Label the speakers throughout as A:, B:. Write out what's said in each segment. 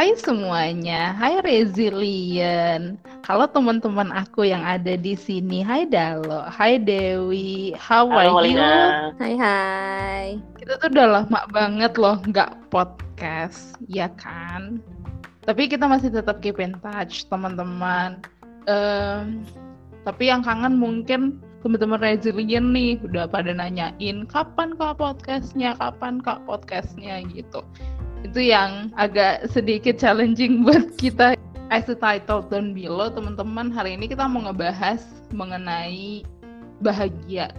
A: Hai semuanya, hai Resilient. Kalau teman-teman aku yang ada di sini, hai Dalo, hai Dewi, how
B: Halo,
A: are you?
B: Molina.
C: Hai hai.
A: Kita tuh udah lama banget loh nggak podcast, ya kan? Tapi kita masih tetap keep in touch, teman-teman. Em, tapi yang kangen mungkin teman-teman resilient nih udah pada nanyain kapan kak podcastnya, kapan kak podcastnya gitu. Itu yang agak sedikit challenging buat kita. As the title down below, teman-teman hari ini kita mau ngebahas mengenai bahagia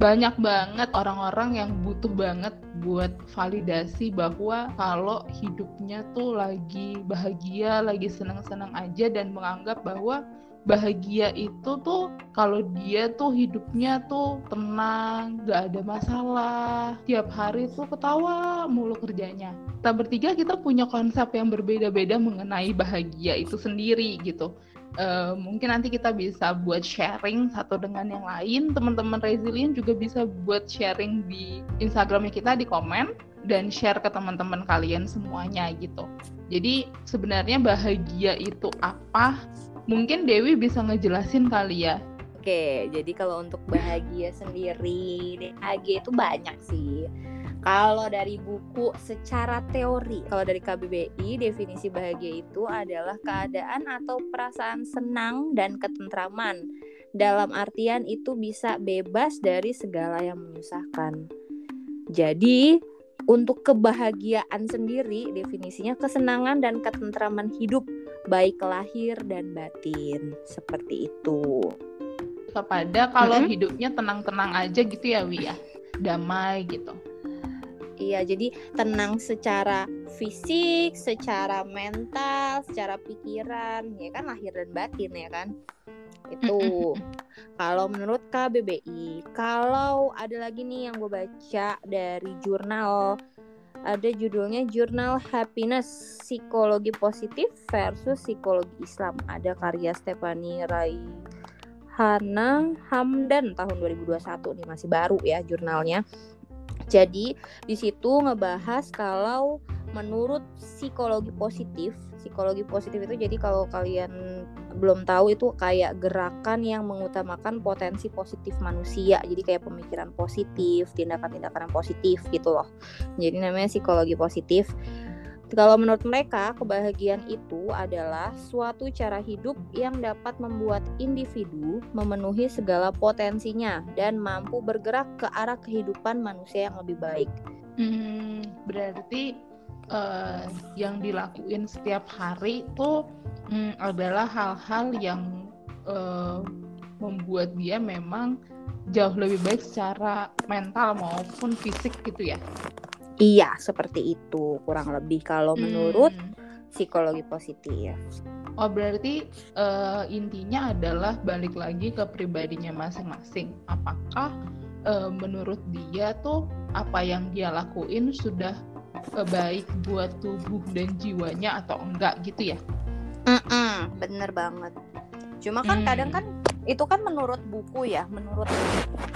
A: banyak banget orang-orang yang butuh banget buat validasi bahwa kalau hidupnya tuh lagi bahagia, lagi senang-senang aja dan menganggap bahwa bahagia itu tuh kalau dia tuh hidupnya tuh tenang, gak ada masalah, tiap hari tuh ketawa mulu kerjanya. Kita bertiga kita punya konsep yang berbeda-beda mengenai bahagia itu sendiri gitu. Eh, mungkin nanti kita bisa buat sharing satu dengan yang lain. Teman-teman resilient juga bisa buat sharing di Instagramnya kita di komen dan share ke teman-teman kalian semuanya gitu. Jadi sebenarnya bahagia itu apa? Mungkin Dewi bisa ngejelasin kali ya.
C: Oke, jadi kalau untuk bahagia sendiri, bahagia itu banyak sih. Kalau dari buku secara teori, kalau dari KBBI definisi bahagia itu adalah keadaan atau perasaan senang dan ketentraman. Dalam artian itu bisa bebas dari segala yang menyusahkan. Jadi, untuk kebahagiaan sendiri definisinya kesenangan dan ketentraman hidup baik lahir dan batin. Seperti itu.
A: Kepada kalau
C: Mm-mm.
A: hidupnya tenang-tenang aja gitu ya Wi ya. Damai gitu.
C: Iya, jadi tenang secara fisik, secara mental, secara pikiran, ya kan lahir dan batin ya kan. Itu kalau menurut KBBI. Kalau ada lagi nih yang gue baca dari jurnal ada judulnya Jurnal Happiness Psikologi Positif versus Psikologi Islam. Ada karya Stephanie Raihana Hamdan tahun 2021 nih masih baru ya jurnalnya. Jadi di situ ngebahas kalau menurut psikologi positif, psikologi positif itu jadi kalau kalian belum tahu itu kayak gerakan yang mengutamakan potensi positif manusia. Jadi kayak pemikiran positif, tindakan-tindakan yang positif gitu loh. Jadi namanya psikologi positif. Kalau menurut mereka, kebahagiaan itu adalah suatu cara hidup yang dapat membuat individu memenuhi segala potensinya dan mampu bergerak ke arah kehidupan manusia yang lebih baik.
A: Hmm, berarti eh, yang dilakuin setiap hari itu hmm, adalah hal-hal yang eh, membuat dia memang jauh lebih baik secara mental maupun fisik gitu ya.
C: Iya, seperti itu kurang lebih kalau menurut
A: Hmm.
C: psikologi positif.
A: Oh berarti eh, intinya adalah balik lagi ke pribadinya masing-masing. Apakah eh, menurut dia tuh apa yang dia lakuin sudah baik buat tubuh dan jiwanya atau enggak gitu ya?
C: Mm-mm, bener banget. Cuma kan
A: Hmm.
C: kadang kan itu kan menurut buku ya, menurut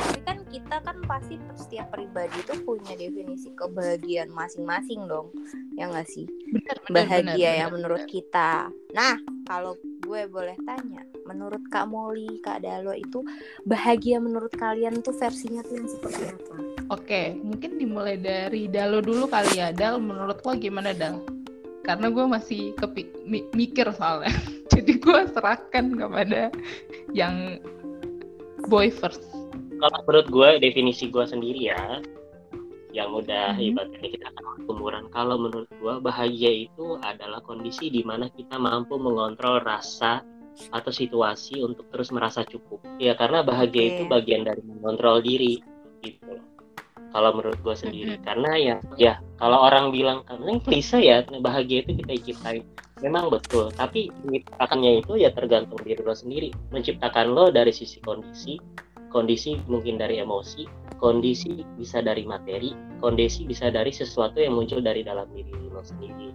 C: tapi kan kita kan pasti setiap pribadi itu punya definisi kebahagiaan masing-masing dong, ya nggak sih?
A: Benar, benar,
C: Bahagia
A: benar,
C: yang
A: benar,
C: menurut
A: benar.
C: kita. Nah, kalau gue boleh tanya, menurut Kak Molly, Kak Dalo itu bahagia menurut kalian tuh versinya tuh yang seperti apa?
A: Oke, mungkin dimulai dari Dalo dulu kali ya. Dal, menurut lo gimana Dal? Karena gue masih kepi- mi- mikir soalnya. Jadi gue serahkan kepada yang boy first.
B: Kalau menurut gue definisi gue sendiri ya, yang udah
A: Mhm.
B: ibaratnya kita kan umuran. Kalau menurut gue bahagia itu adalah kondisi di mana kita mampu mengontrol rasa atau situasi untuk terus merasa cukup. Ya karena bahagia
C: Oke.
B: itu bagian dari mengontrol diri gitu loh. Kalau menurut gue sendiri,
A: Mhm.
B: karena ya, ya kalau orang bilang kan ini klise ya bahagia itu kita ciptain. Memang betul, tapi menciptakannya itu ya tergantung diri lo sendiri. Menciptakan lo dari sisi kondisi, kondisi mungkin dari emosi, kondisi bisa dari materi, kondisi bisa dari sesuatu yang muncul dari dalam diri lo sendiri.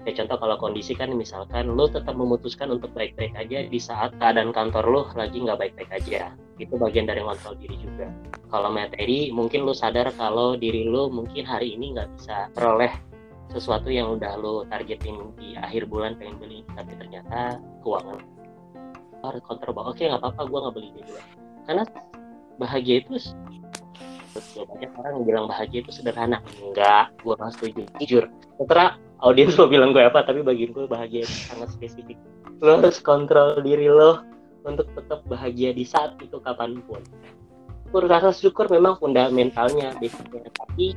B: Kayak contoh kalau kondisi kan misalkan lo tetap memutuskan untuk baik-baik aja di saat keadaan kantor lo lagi nggak baik-baik aja. Itu bagian dari ngontrol diri juga. Kalau materi mungkin lo sadar kalau diri lo mungkin hari ini nggak bisa peroleh sesuatu yang udah lo targetin di akhir bulan pengen beli tapi ternyata keuangan harus kontrol bahwa oke nggak apa-apa gue nggak beli ini dulu karena bahagia itu betul banyak orang bilang bahagia itu sederhana. Enggak gue nggak setuju. Jujur. Setelah audiens lo bilang gue apa tapi bagi gue bahagia itu sangat spesifik. Lo harus kontrol diri lo untuk tetap bahagia di saat itu kapan pun. Rasa syukur memang fundamentalnya basicnya. Tapi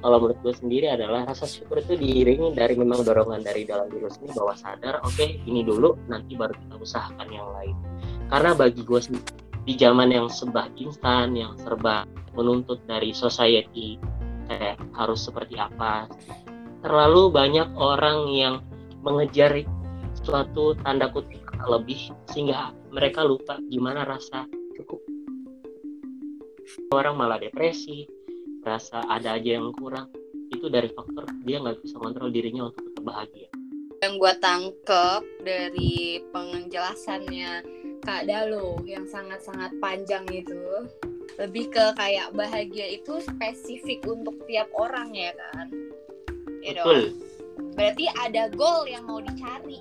B: kalau menurut gue sendiri adalah rasa syukur itu diiringi dari memang dorongan dari dalam diri sendiri bahwa sadar oke okay, ini dulu nanti baru kita usahakan yang lain. Karena bagi gue di zaman yang serba instan yang serba menuntut dari society kayak harus seperti apa. Terlalu banyak orang yang mengejar suatu tanda kutip lebih sehingga mereka lupa gimana rasa cukup. Orang malah depresi rasa ada aja yang kurang. Itu dari faktor dia nggak bisa kontrol dirinya untuk tetap bahagia.
C: Yang gue tangkep dari penjelasannya Kak Dalo yang sangat-sangat panjang itu lebih ke kayak bahagia itu spesifik untuk tiap orang ya kan you know? Betul. berarti ada goal yang mau dicari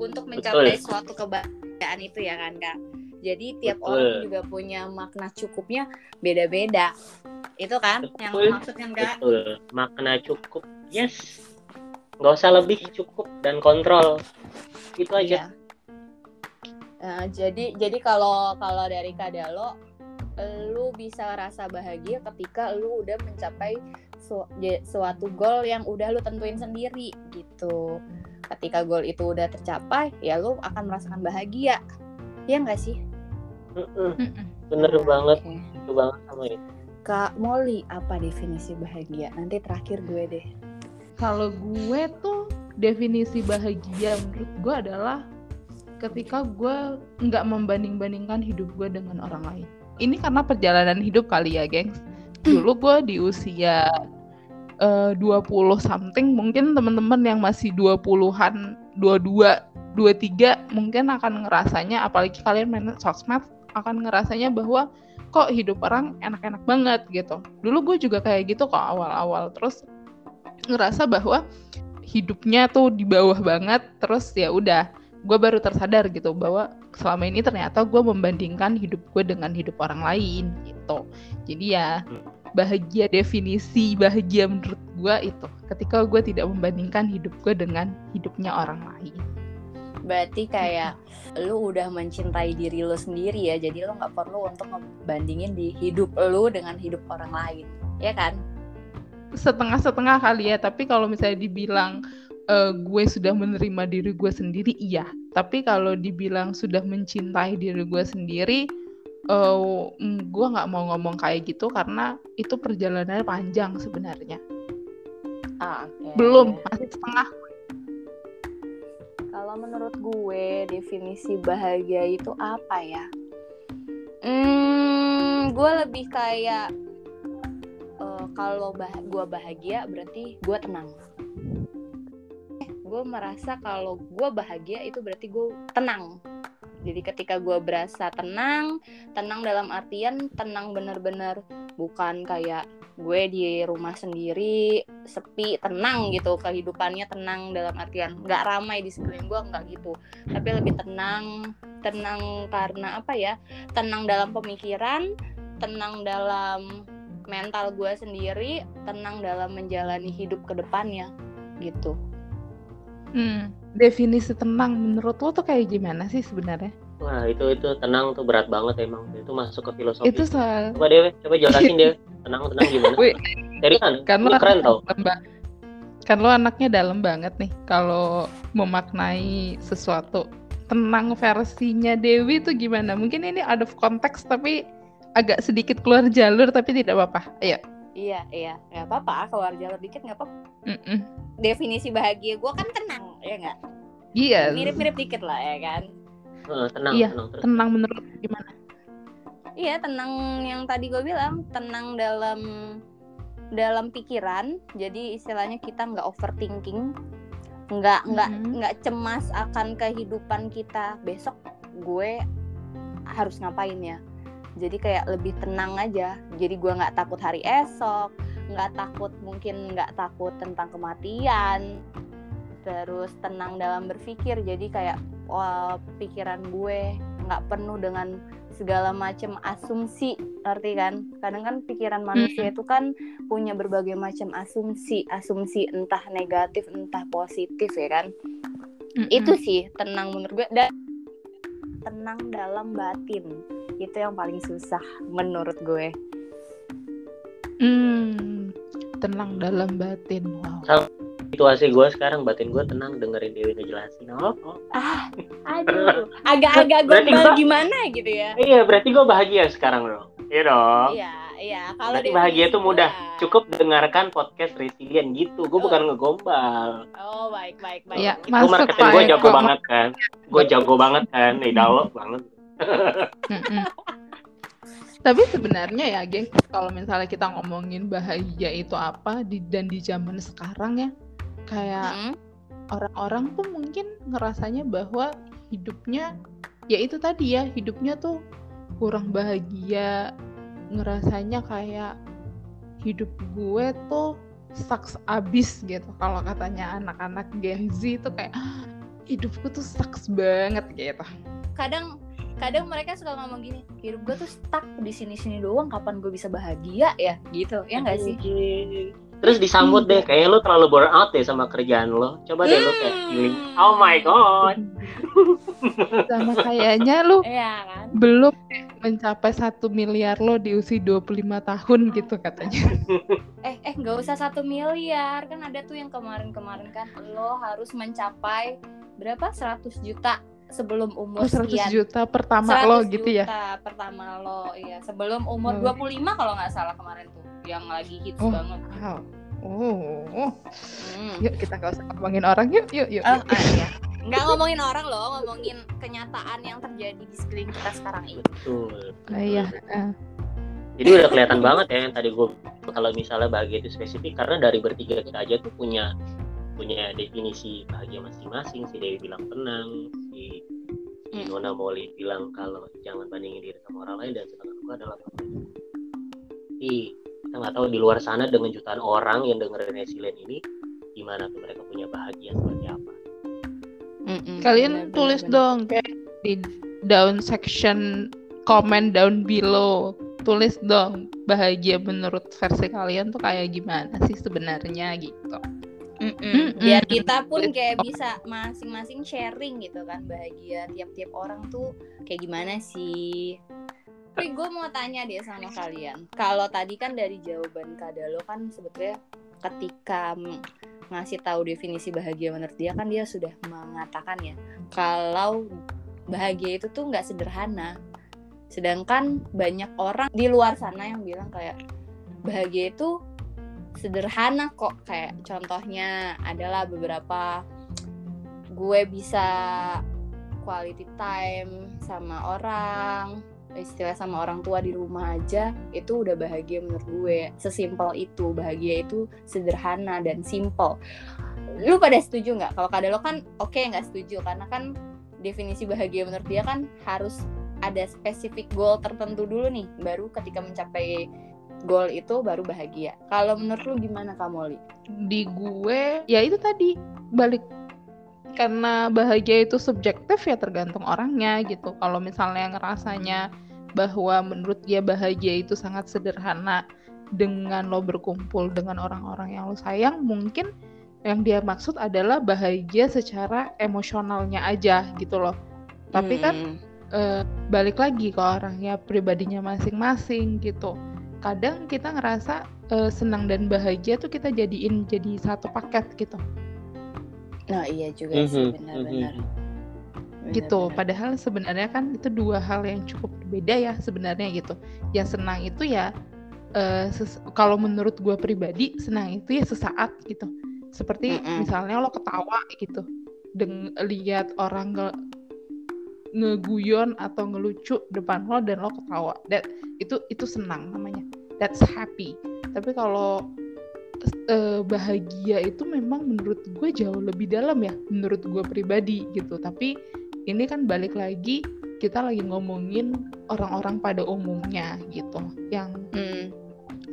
C: untuk mencapai Betul. suatu kebahagiaan itu ya kan kak jadi tiap Betul. orang juga punya makna cukupnya beda-beda itu kan Betul. yang maksudnya enggak
B: Betul. makna cukup yes nggak usah lebih cukup dan kontrol itu aja
C: iya. Nah, jadi jadi kalau kalau dari Kadalo lu bisa rasa bahagia ketika lu udah mencapai su suatu goal yang udah lu tentuin sendiri gitu. Ketika goal itu udah tercapai ya lu akan merasakan bahagia. Ya enggak sih?
B: Bener banget. Itu banget sama itu
C: Kak Molly apa definisi bahagia? Nanti terakhir gue deh.
A: Kalau gue tuh definisi bahagia menurut gue adalah ketika gue nggak membanding-bandingkan hidup gue dengan orang lain. Ini karena perjalanan hidup kali ya gengs. Dulu gue di usia uh, 20 something mungkin teman-teman yang masih 20-an 22 23 mungkin akan ngerasanya apalagi kalian main sosmed akan ngerasanya bahwa kok hidup orang enak-enak banget gitu. Dulu gue juga kayak gitu kok awal-awal. Terus ngerasa bahwa hidupnya tuh di bawah banget terus ya udah gue baru tersadar gitu bahwa selama ini ternyata gue membandingkan hidup gue dengan hidup orang lain gitu. Jadi ya bahagia definisi bahagia menurut gue itu ketika gue tidak membandingkan hidup gue dengan hidupnya orang lain.
C: Berarti kayak lu udah mencintai diri lu sendiri ya jadi lu nggak perlu untuk ngebandingin di hidup lu dengan hidup orang lain ya kan?
A: Setengah-setengah kali ya tapi kalau misalnya dibilang uh, gue sudah menerima diri gue sendiri iya tapi kalau dibilang sudah mencintai diri gue sendiri uh, gue nggak mau ngomong kayak gitu karena itu perjalanannya panjang sebenarnya
C: ah, okay.
A: belum masih setengah
C: kalau menurut gue definisi bahagia itu apa ya? Hmm, gue lebih kayak uh, kalau bah gue bahagia berarti gue tenang. Gue merasa kalau gue bahagia itu berarti gue tenang. Jadi ketika gue berasa tenang, tenang dalam artian tenang bener-bener. Bukan kayak gue di rumah sendiri sepi tenang gitu. Kehidupannya tenang dalam artian nggak ramai di sekeliling gue nggak gitu. Tapi lebih tenang tenang karena apa ya? Tenang dalam pemikiran tenang dalam mental gue sendiri tenang dalam menjalani hidup ke depannya gitu
A: hmm, definisi tenang menurut lo tuh kayak gimana sih sebenarnya
B: Wah itu itu tenang tuh berat banget emang itu masuk ke filosofi.
A: Itu soal.
B: Coba deh, coba jelasin deh tenang tenang gimana? Wih, kan? Kan lo keren tau.
A: Kan lo anaknya dalam banget nih kalau memaknai sesuatu. Tenang versinya Dewi tuh gimana? Mungkin ini out of konteks tapi agak sedikit keluar jalur tapi tidak apa-apa. Ayo.
C: Iya, iya, nggak apa-apa. Keluar jalur dikit nggak apa-apa. Mm -mm. Definisi bahagia gue kan tenang, ya nggak?
A: Iya.
C: Mirip-mirip dikit lah, ya kan?
B: tenang
A: iya,
B: tenang
A: tenang menurut gimana
C: iya tenang yang tadi gue bilang tenang dalam dalam pikiran jadi istilahnya kita nggak overthinking nggak nggak mm-hmm. nggak cemas akan kehidupan kita besok gue harus ngapain ya jadi kayak lebih tenang aja. Jadi gue nggak takut hari esok nggak takut mungkin nggak takut tentang kematian. Terus tenang dalam berpikir. Jadi kayak pikiran gue nggak penuh dengan segala macam asumsi. Arti kan? Kadang kan pikiran manusia itu kan punya berbagai macam asumsi. Asumsi entah negatif entah positif ya kan? Itu sih tenang menurut gue. Dan tenang dalam batin itu yang paling susah menurut gue.
A: Hmm, tenang dalam batin. Wow.
B: situasi gue sekarang batin gue tenang dengerin Dewi ngejelasin oh, oh.
C: ah aduh. Agak-agak gombal
B: gua-
C: gimana gitu ya?
B: Iya berarti gue bahagia sekarang dong iya dong.
C: Iya iya. Kalau
B: berarti bahagia itu mudah. Cukup dengarkan podcast resilient gitu. Gue bukan ngegombal.
C: Oh baik baik baik.
A: Ya,
B: gue
A: Masuk,
B: marketing gue jago banget kan. Gue jago banget kan. Nih dalam banget.
A: Tapi sebenarnya ya, geng, kalau misalnya kita ngomongin bahagia itu apa di dan di zaman sekarang ya, kayak orang-orang tuh mungkin ngerasanya bahwa hidupnya ya itu tadi ya, hidupnya tuh kurang bahagia, ngerasanya kayak hidup gue tuh sucks abis gitu. Kalau katanya anak-anak Gen Z itu kayak "Ah, hidupku tuh sucks banget gitu.
C: kadang kadang mereka suka ngomong gini hidup gue tuh stuck di sini sini doang kapan gue bisa bahagia ya? Gitu ya nggak sih?
B: Terus disambut deh kayak lu terlalu burn out deh sama kerjaan lo. Coba deh lu kayak feeling oh my god.
A: Sama kayaknya lu
C: Iya kan?
A: belum mencapai satu miliar lo di usia 25 tahun gitu katanya.
C: eh eh nggak usah satu miliar. Kan ada tuh yang kemarin-kemarin kan lo harus mencapai berapa? 100 juta sebelum umur
A: Oh, 100
C: sekian
A: juta pertama lo
C: 100
A: gitu ya.
C: juta pertama lo iya sebelum umur
A: Oh.
C: 25 kalau nggak salah kemarin tuh yang lagi hits
A: Oh.
C: banget
A: Wow. Oh,
C: Hmm.
A: yuk kita nggak usah ngomongin orang yuk, yuk, yuk.
C: Oh,
A: yuk.
C: ah, iya. nggak ngomongin orang loh ngomongin kenyataan yang terjadi di sekeliling kita sekarang ini
B: betul
A: Ah, Iya. ah.
B: jadi udah kelihatan banget ya yang tadi gue kalau misalnya bahagia itu spesifik karena dari bertiga kita aja tuh punya punya definisi bahagia masing-masing si Dewi bilang tenang si si
C: Hmm.
B: Nona Molly bilang kalau jangan bandingin diri sama orang lain dan sedangkan gue adalah tapi kita nggak tahu di luar sana dengan jutaan orang yang dengerin resilient ini gimana tuh mereka punya bahagia seperti apa
C: Mm-mm,
A: Kalian
C: benar,
A: tulis
C: benar,
A: dong kayak di down section comment down below. Tulis dong bahagia menurut versi kalian tuh kayak gimana sih sebenarnya gitu.
C: Mm-mm.
A: Mm-mm.
C: biar kita pun kayak bisa masing-masing sharing gitu kan bahagia tiap-tiap orang tuh kayak gimana sih tapi gue mau tanya deh sama kalian kalau tadi kan dari jawaban Kadalo kan sebetulnya ketika ngasih tahu definisi bahagia menurut dia kan dia sudah mengatakan ya kalau bahagia itu tuh nggak sederhana sedangkan banyak orang di luar sana yang bilang kayak bahagia itu sederhana kok. Kayak contohnya adalah beberapa gue bisa quality time sama orang istilah sama orang tua di rumah aja itu udah bahagia menurut gue. Sesimpel itu bahagia itu sederhana dan simple. Lu pada setuju nggak? Kalau kada lo kan oke nggak setuju karena kan definisi bahagia menurut dia kan harus ada spesifik goal tertentu dulu nih baru ketika mencapai goal itu baru bahagia. Kalau menurut lu gimana Kamoli?
A: Di gue ya itu tadi balik karena bahagia itu subjektif ya tergantung orangnya gitu. Kalau misalnya ngerasanya bahwa menurut dia bahagia itu sangat sederhana dengan lo berkumpul dengan orang-orang yang lo sayang, mungkin yang dia maksud adalah bahagia secara emosionalnya aja gitu loh. Tapi kan
C: Hmm.
A: eh, balik lagi ke orangnya pribadinya masing-masing gitu. Kadang kita ngerasa eh, senang dan bahagia tuh kita jadiin jadi satu paket gitu.
C: Nah iya juga sih
B: Mhm,
C: benar-benar.
B: mhm.
A: gitu.
C: Benar-benar.
A: Padahal sebenarnya kan itu dua hal yang cukup berbeda ya sebenarnya gitu. Yang senang itu ya eh, ses- kalau menurut gue pribadi senang itu ya sesaat gitu. Seperti
C: Mm-mm.
A: misalnya lo ketawa gitu, deng lihat orang ngeguyon atau ngelucu depan lo dan lo ketawa. That itu itu senang namanya. That's happy. Tapi kalau eh, bahagia itu memang menurut gue jauh lebih dalam ya menurut gue pribadi gitu tapi ini kan balik lagi kita lagi ngomongin orang-orang pada umumnya gitu yang
C: Hmm.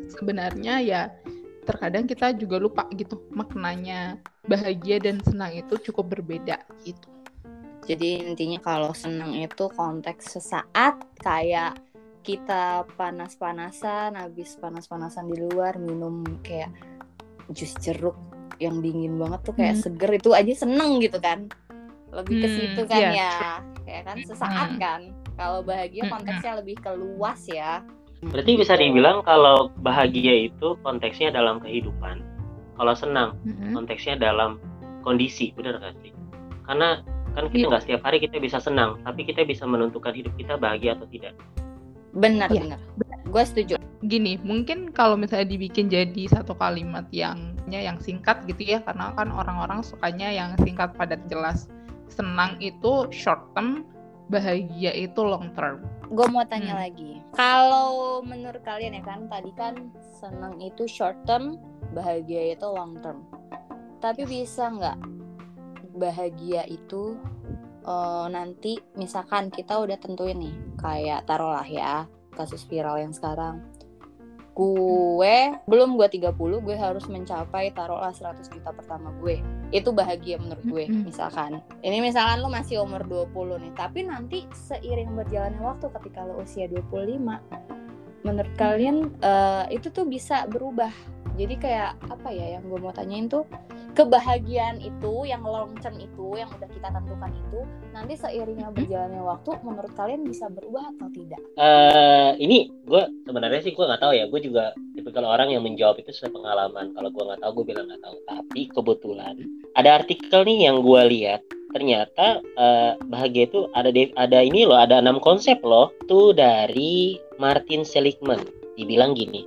A: sebenarnya ya terkadang kita juga lupa gitu maknanya bahagia dan senang itu cukup berbeda gitu.
C: Jadi intinya kalau senang itu konteks sesaat kayak kita panas-panasan, habis panas-panasan di luar minum kayak jus jeruk yang dingin banget tuh kayak hmm. seger itu aja seneng gitu kan. Lebih ke hmm, situ kan yeah. ya. Kayak kan sesaat hmm. kan. Kalau bahagia hmm, konteksnya hmm. lebih keluas ya.
B: Berarti bisa dibilang kalau bahagia itu konteksnya dalam kehidupan. Kalau senang hmm. konteksnya dalam kondisi, benar gak sih? Karena kan kita iya. nggak setiap hari kita bisa senang, tapi kita bisa menentukan hidup kita bahagia atau tidak.
C: Benar, ya. benar. Gue setuju.
A: Gini, mungkin kalau misalnya dibikin jadi satu kalimat yang yang singkat gitu ya, karena kan orang-orang sukanya yang singkat padat jelas. Senang itu short term, bahagia itu long term.
C: Gue mau tanya hmm. lagi, kalau menurut kalian ya kan tadi kan senang itu short term, bahagia itu long term. Tapi bisa nggak bahagia itu uh, nanti misalkan kita udah tentuin nih kayak taruhlah ya kasus viral yang sekarang. Gue belum gue 30 gue harus mencapai taruhlah 100 juta pertama gue. Itu bahagia menurut gue misalkan. Ini misalkan lo masih umur 20 nih tapi nanti seiring berjalannya waktu ketika lo usia 25 menurut kalian uh, itu tuh bisa berubah. Jadi kayak apa ya yang gue mau tanyain tuh kebahagiaan itu yang long term itu yang udah kita tentukan itu nanti seiringnya berjalannya waktu menurut kalian bisa berubah atau tidak?
B: Uh, ini gue sebenarnya sih gue nggak tahu ya. Gue juga kalau orang yang menjawab itu sesuai pengalaman. Kalau gue nggak tahu gue bilang nggak tahu. Tapi kebetulan ada artikel nih yang gue lihat ternyata uh, bahagia itu ada ada ini loh ada enam konsep loh tuh dari Martin Seligman. Dibilang gini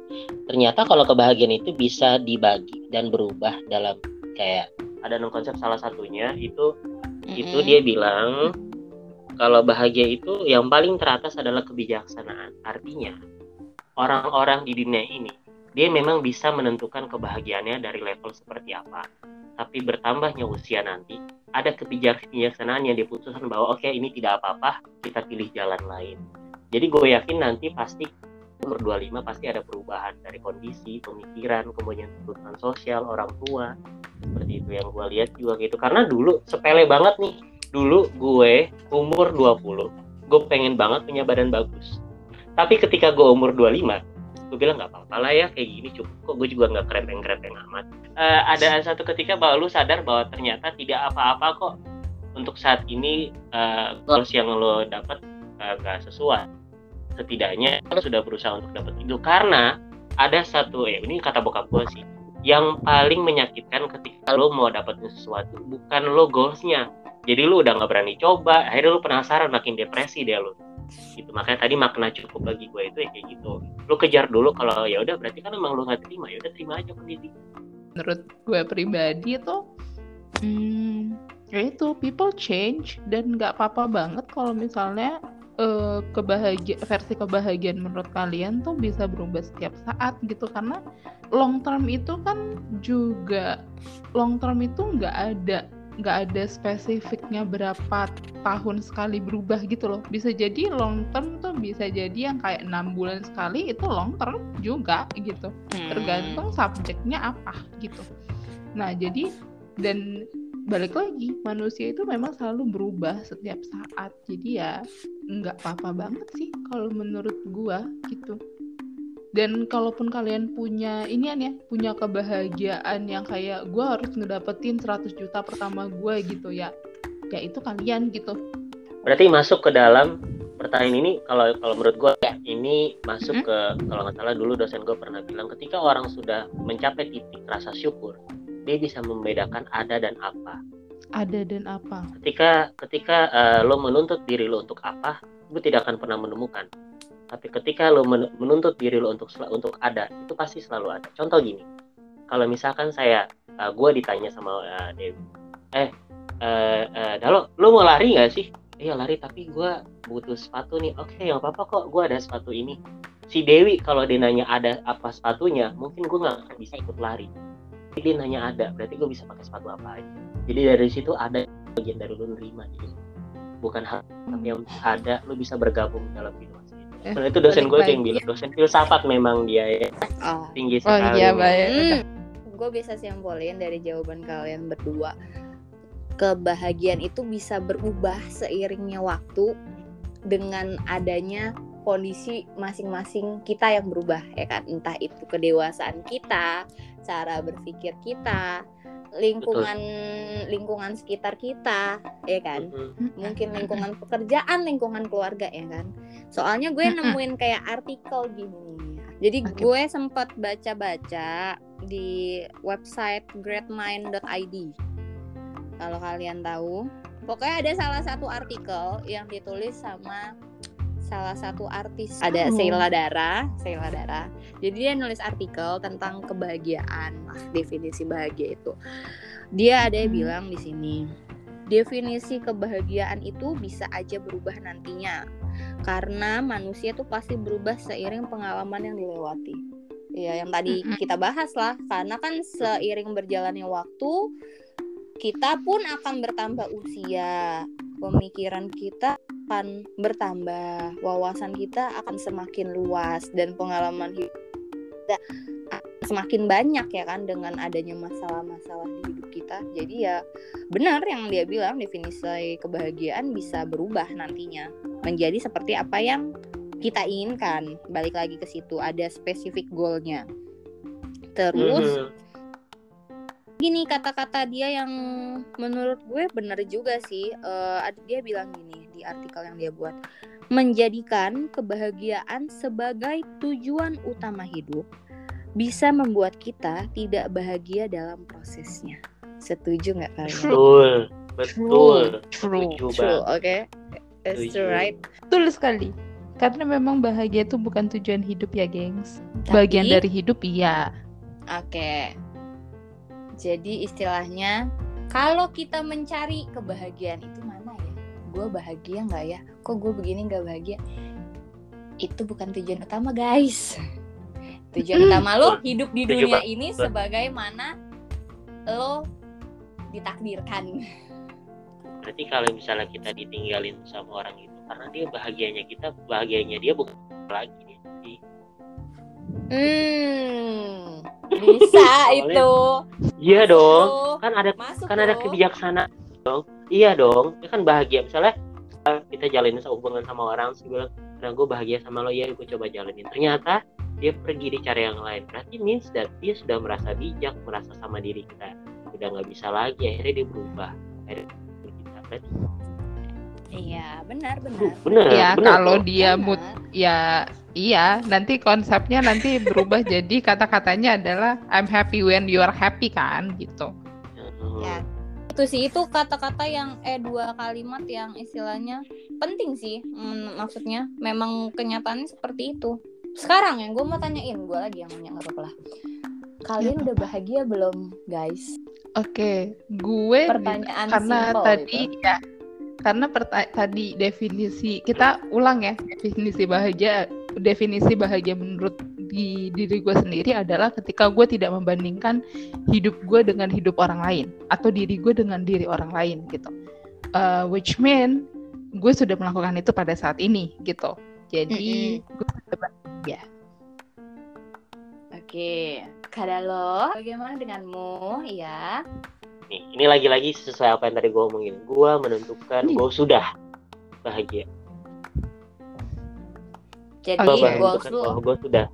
B: ternyata kalau kebahagiaan itu bisa dibagi dan berubah dalam kayak ada enam konsep salah satunya itu mm-hmm. itu dia bilang kalau bahagia itu yang paling teratas adalah kebijaksanaan artinya orang-orang di dunia ini dia memang bisa menentukan kebahagiaannya dari level seperti apa tapi bertambahnya usia nanti ada kebijaksanaan yang diputuskan bahwa oke okay, ini tidak apa-apa kita pilih jalan lain jadi gue yakin nanti pasti umur 25 pasti ada perubahan dari kondisi, pemikiran, kemudian kebutuhan sosial orang tua. Seperti itu yang gue lihat juga gitu. Karena dulu sepele banget nih. Dulu gue umur 20, gue pengen banget punya badan bagus. Tapi ketika gue umur 25, gue bilang nggak apa-apa lah ya kayak gini cukup kok gue juga nggak krempeng-krempeng amat. Uh, ada satu ketika bahwa lu sadar bahwa ternyata tidak apa-apa kok untuk saat ini uh, goals yang lo dapat uh, gak sesuai setidaknya lo sudah berusaha untuk dapat itu karena ada satu ya ini kata bokap gue sih yang paling menyakitkan ketika lo mau dapetin sesuatu bukan lo goalsnya. Jadi lo udah nggak berani coba akhirnya lo penasaran makin depresi deh lo. Gitu makanya tadi makna cukup bagi gue itu ya kayak gitu. Lo kejar dulu kalau ya udah berarti kan emang lo nggak terima ya udah terima aja kondisi.
A: Menurut gue pribadi itu hmm, ya itu people change dan nggak apa-apa banget kalau misalnya uh, kebahagia versi kebahagiaan menurut kalian tuh bisa berubah setiap saat gitu. Karena long term itu kan juga long term itu nggak ada nggak ada spesifiknya berapa tahun sekali berubah gitu loh. Bisa jadi long term tuh bisa jadi yang kayak enam bulan sekali itu long term juga gitu. Hmm. tergantung subjeknya apa gitu. Nah jadi dan balik lagi manusia itu memang selalu berubah setiap saat. Jadi ya nggak apa-apa banget sih kalau menurut gua gitu. Dan kalaupun kalian punya ini ya punya kebahagiaan yang kayak gua harus ngedapetin 100 juta pertama gua gitu ya ya itu kalian gitu.
B: Berarti masuk ke dalam pertanyaan ini kalau kalau menurut gue ya ini masuk hmm? ke kalau nggak salah dulu dosen gue pernah bilang ketika orang sudah mencapai titik rasa syukur dia bisa membedakan ada dan apa
A: ada dan apa?
B: Ketika ketika uh, lo menuntut diri lo untuk apa lo tidak akan pernah menemukan. Tapi ketika lo menuntut diri lo untuk untuk ada itu pasti selalu ada. Contoh gini kalau misalkan saya uh, eh, gue ditanya sama uh, Dewi eh uh, uh, lo mau lari nggak sih? Iya lari tapi gue butuh sepatu nih. Oke okay, nggak apa-apa kok gue ada sepatu ini. Si Dewi kalau dia nanya ada apa sepatunya mungkin gue nggak bisa ikut lari. Dia nanya ada berarti gue bisa pakai sepatu apa aja jadi dari situ ada bagian dari lu nerima gitu bukan hal yang ada lu bisa bergabung dalam situasi itu eh, itu dosen gue yang bilang dosen filsafat memang dia ya. Oh. tinggi sekali
A: oh iya baik. Hmm.
C: gue bisa simpulin dari jawaban kalian berdua. Kebahagiaan itu bisa berubah seiringnya waktu dengan adanya kondisi masing-masing kita yang berubah ya kan? Entah itu kedewasaan kita cara berpikir kita lingkungan Betul. lingkungan sekitar kita ya kan? Mungkin lingkungan pekerjaan lingkungan keluarga ya kan? Soalnya gue nemuin kayak artikel gini. Jadi okay. gue sempat baca-baca di website greatmind.id kalau kalian tahu. Pokoknya ada salah satu artikel yang ditulis sama salah satu artis ada oh. Sheila Dara Sheila Dara. Jadi dia nulis artikel tentang kebahagiaan. Lah definisi bahagia itu. Dia ada yang hmm. bilang di sini definisi kebahagiaan itu bisa aja berubah nantinya. Karena manusia tuh pasti berubah seiring pengalaman yang dilewati. Ya yang tadi kita bahas lah. Karena kan seiring berjalannya waktu kita pun akan bertambah usia pemikiran kita akan bertambah, wawasan kita akan semakin luas dan pengalaman hidup kita semakin banyak ya kan dengan adanya masalah-masalah di hidup kita. Jadi ya benar yang dia bilang definisi kebahagiaan bisa berubah nantinya menjadi seperti apa yang kita inginkan. Balik lagi ke situ ada spesifik goalnya. Terus mm -hmm gini kata-kata dia yang menurut gue bener juga sih. Uh, dia bilang gini di artikel yang dia buat. Menjadikan kebahagiaan sebagai tujuan utama hidup bisa membuat kita tidak bahagia dalam prosesnya. Setuju nggak kalian?
B: Betul betul.
A: True true, true. oke okay. that's true. right. Betul sekali. Karena memang bahagia itu bukan tujuan hidup ya gengs. Tapi, bagian dari hidup iya.
C: Oke. okay jadi istilahnya kalau kita mencari kebahagiaan itu mana ya? Gue bahagia nggak ya? Kok gue begini nggak bahagia? Itu bukan tujuan utama guys. Tujuan utama lo hidup di dunia ini sebagaimana lo ditakdirkan.
B: Berarti kalau misalnya kita ditinggalin sama orang itu karena dia bahagianya kita, bahagianya dia bukan lagi
C: Hmm, bisa itu.
B: Iya dong. Kan ada Masuk kan ada kebijaksanaan dong. Iya dong. Dia kan bahagia misalnya eh, kita jalanin hubungan sama orang sih bilang, "Karena gue bahagia sama lo ya, gue coba jalanin." Ternyata dia pergi dicari yang lain. Berarti means that dia sudah merasa bijak, merasa sama diri kita. Udah nggak bisa lagi, akhirnya dia berubah. Akhirnya kita berarti
C: Iya, benar benar.
B: Benar.
A: Ya, kalau dia mood ya Iya, nanti konsepnya nanti berubah jadi kata-katanya adalah I'm happy when you are happy kan gitu.
C: Ya, itu sih itu kata-kata yang eh dua kalimat yang istilahnya penting sih mm, maksudnya memang kenyataannya seperti itu. Sekarang yang gue mau tanyain gue lagi yang nanya nggak lah. Kalian ya. udah bahagia belum guys?
A: Oke, okay. gue
C: pertanyaan
A: karena tadi gitu. ya karena tadi definisi kita ulang ya definisi bahagia definisi bahagia menurut di diri gue sendiri adalah ketika gue tidak membandingkan hidup gue dengan hidup orang lain atau diri gue dengan diri orang lain gitu uh, which mean gue sudah melakukan itu pada saat ini gitu jadi mm -hmm. gue sudah bahagia
C: oke okay. lo bagaimana denganmu ya
B: nih. Ini lagi-lagi sesuai apa yang tadi gue omongin. Gue menentukan gue sudah bahagia.
C: Jadi gue
B: gue sudah.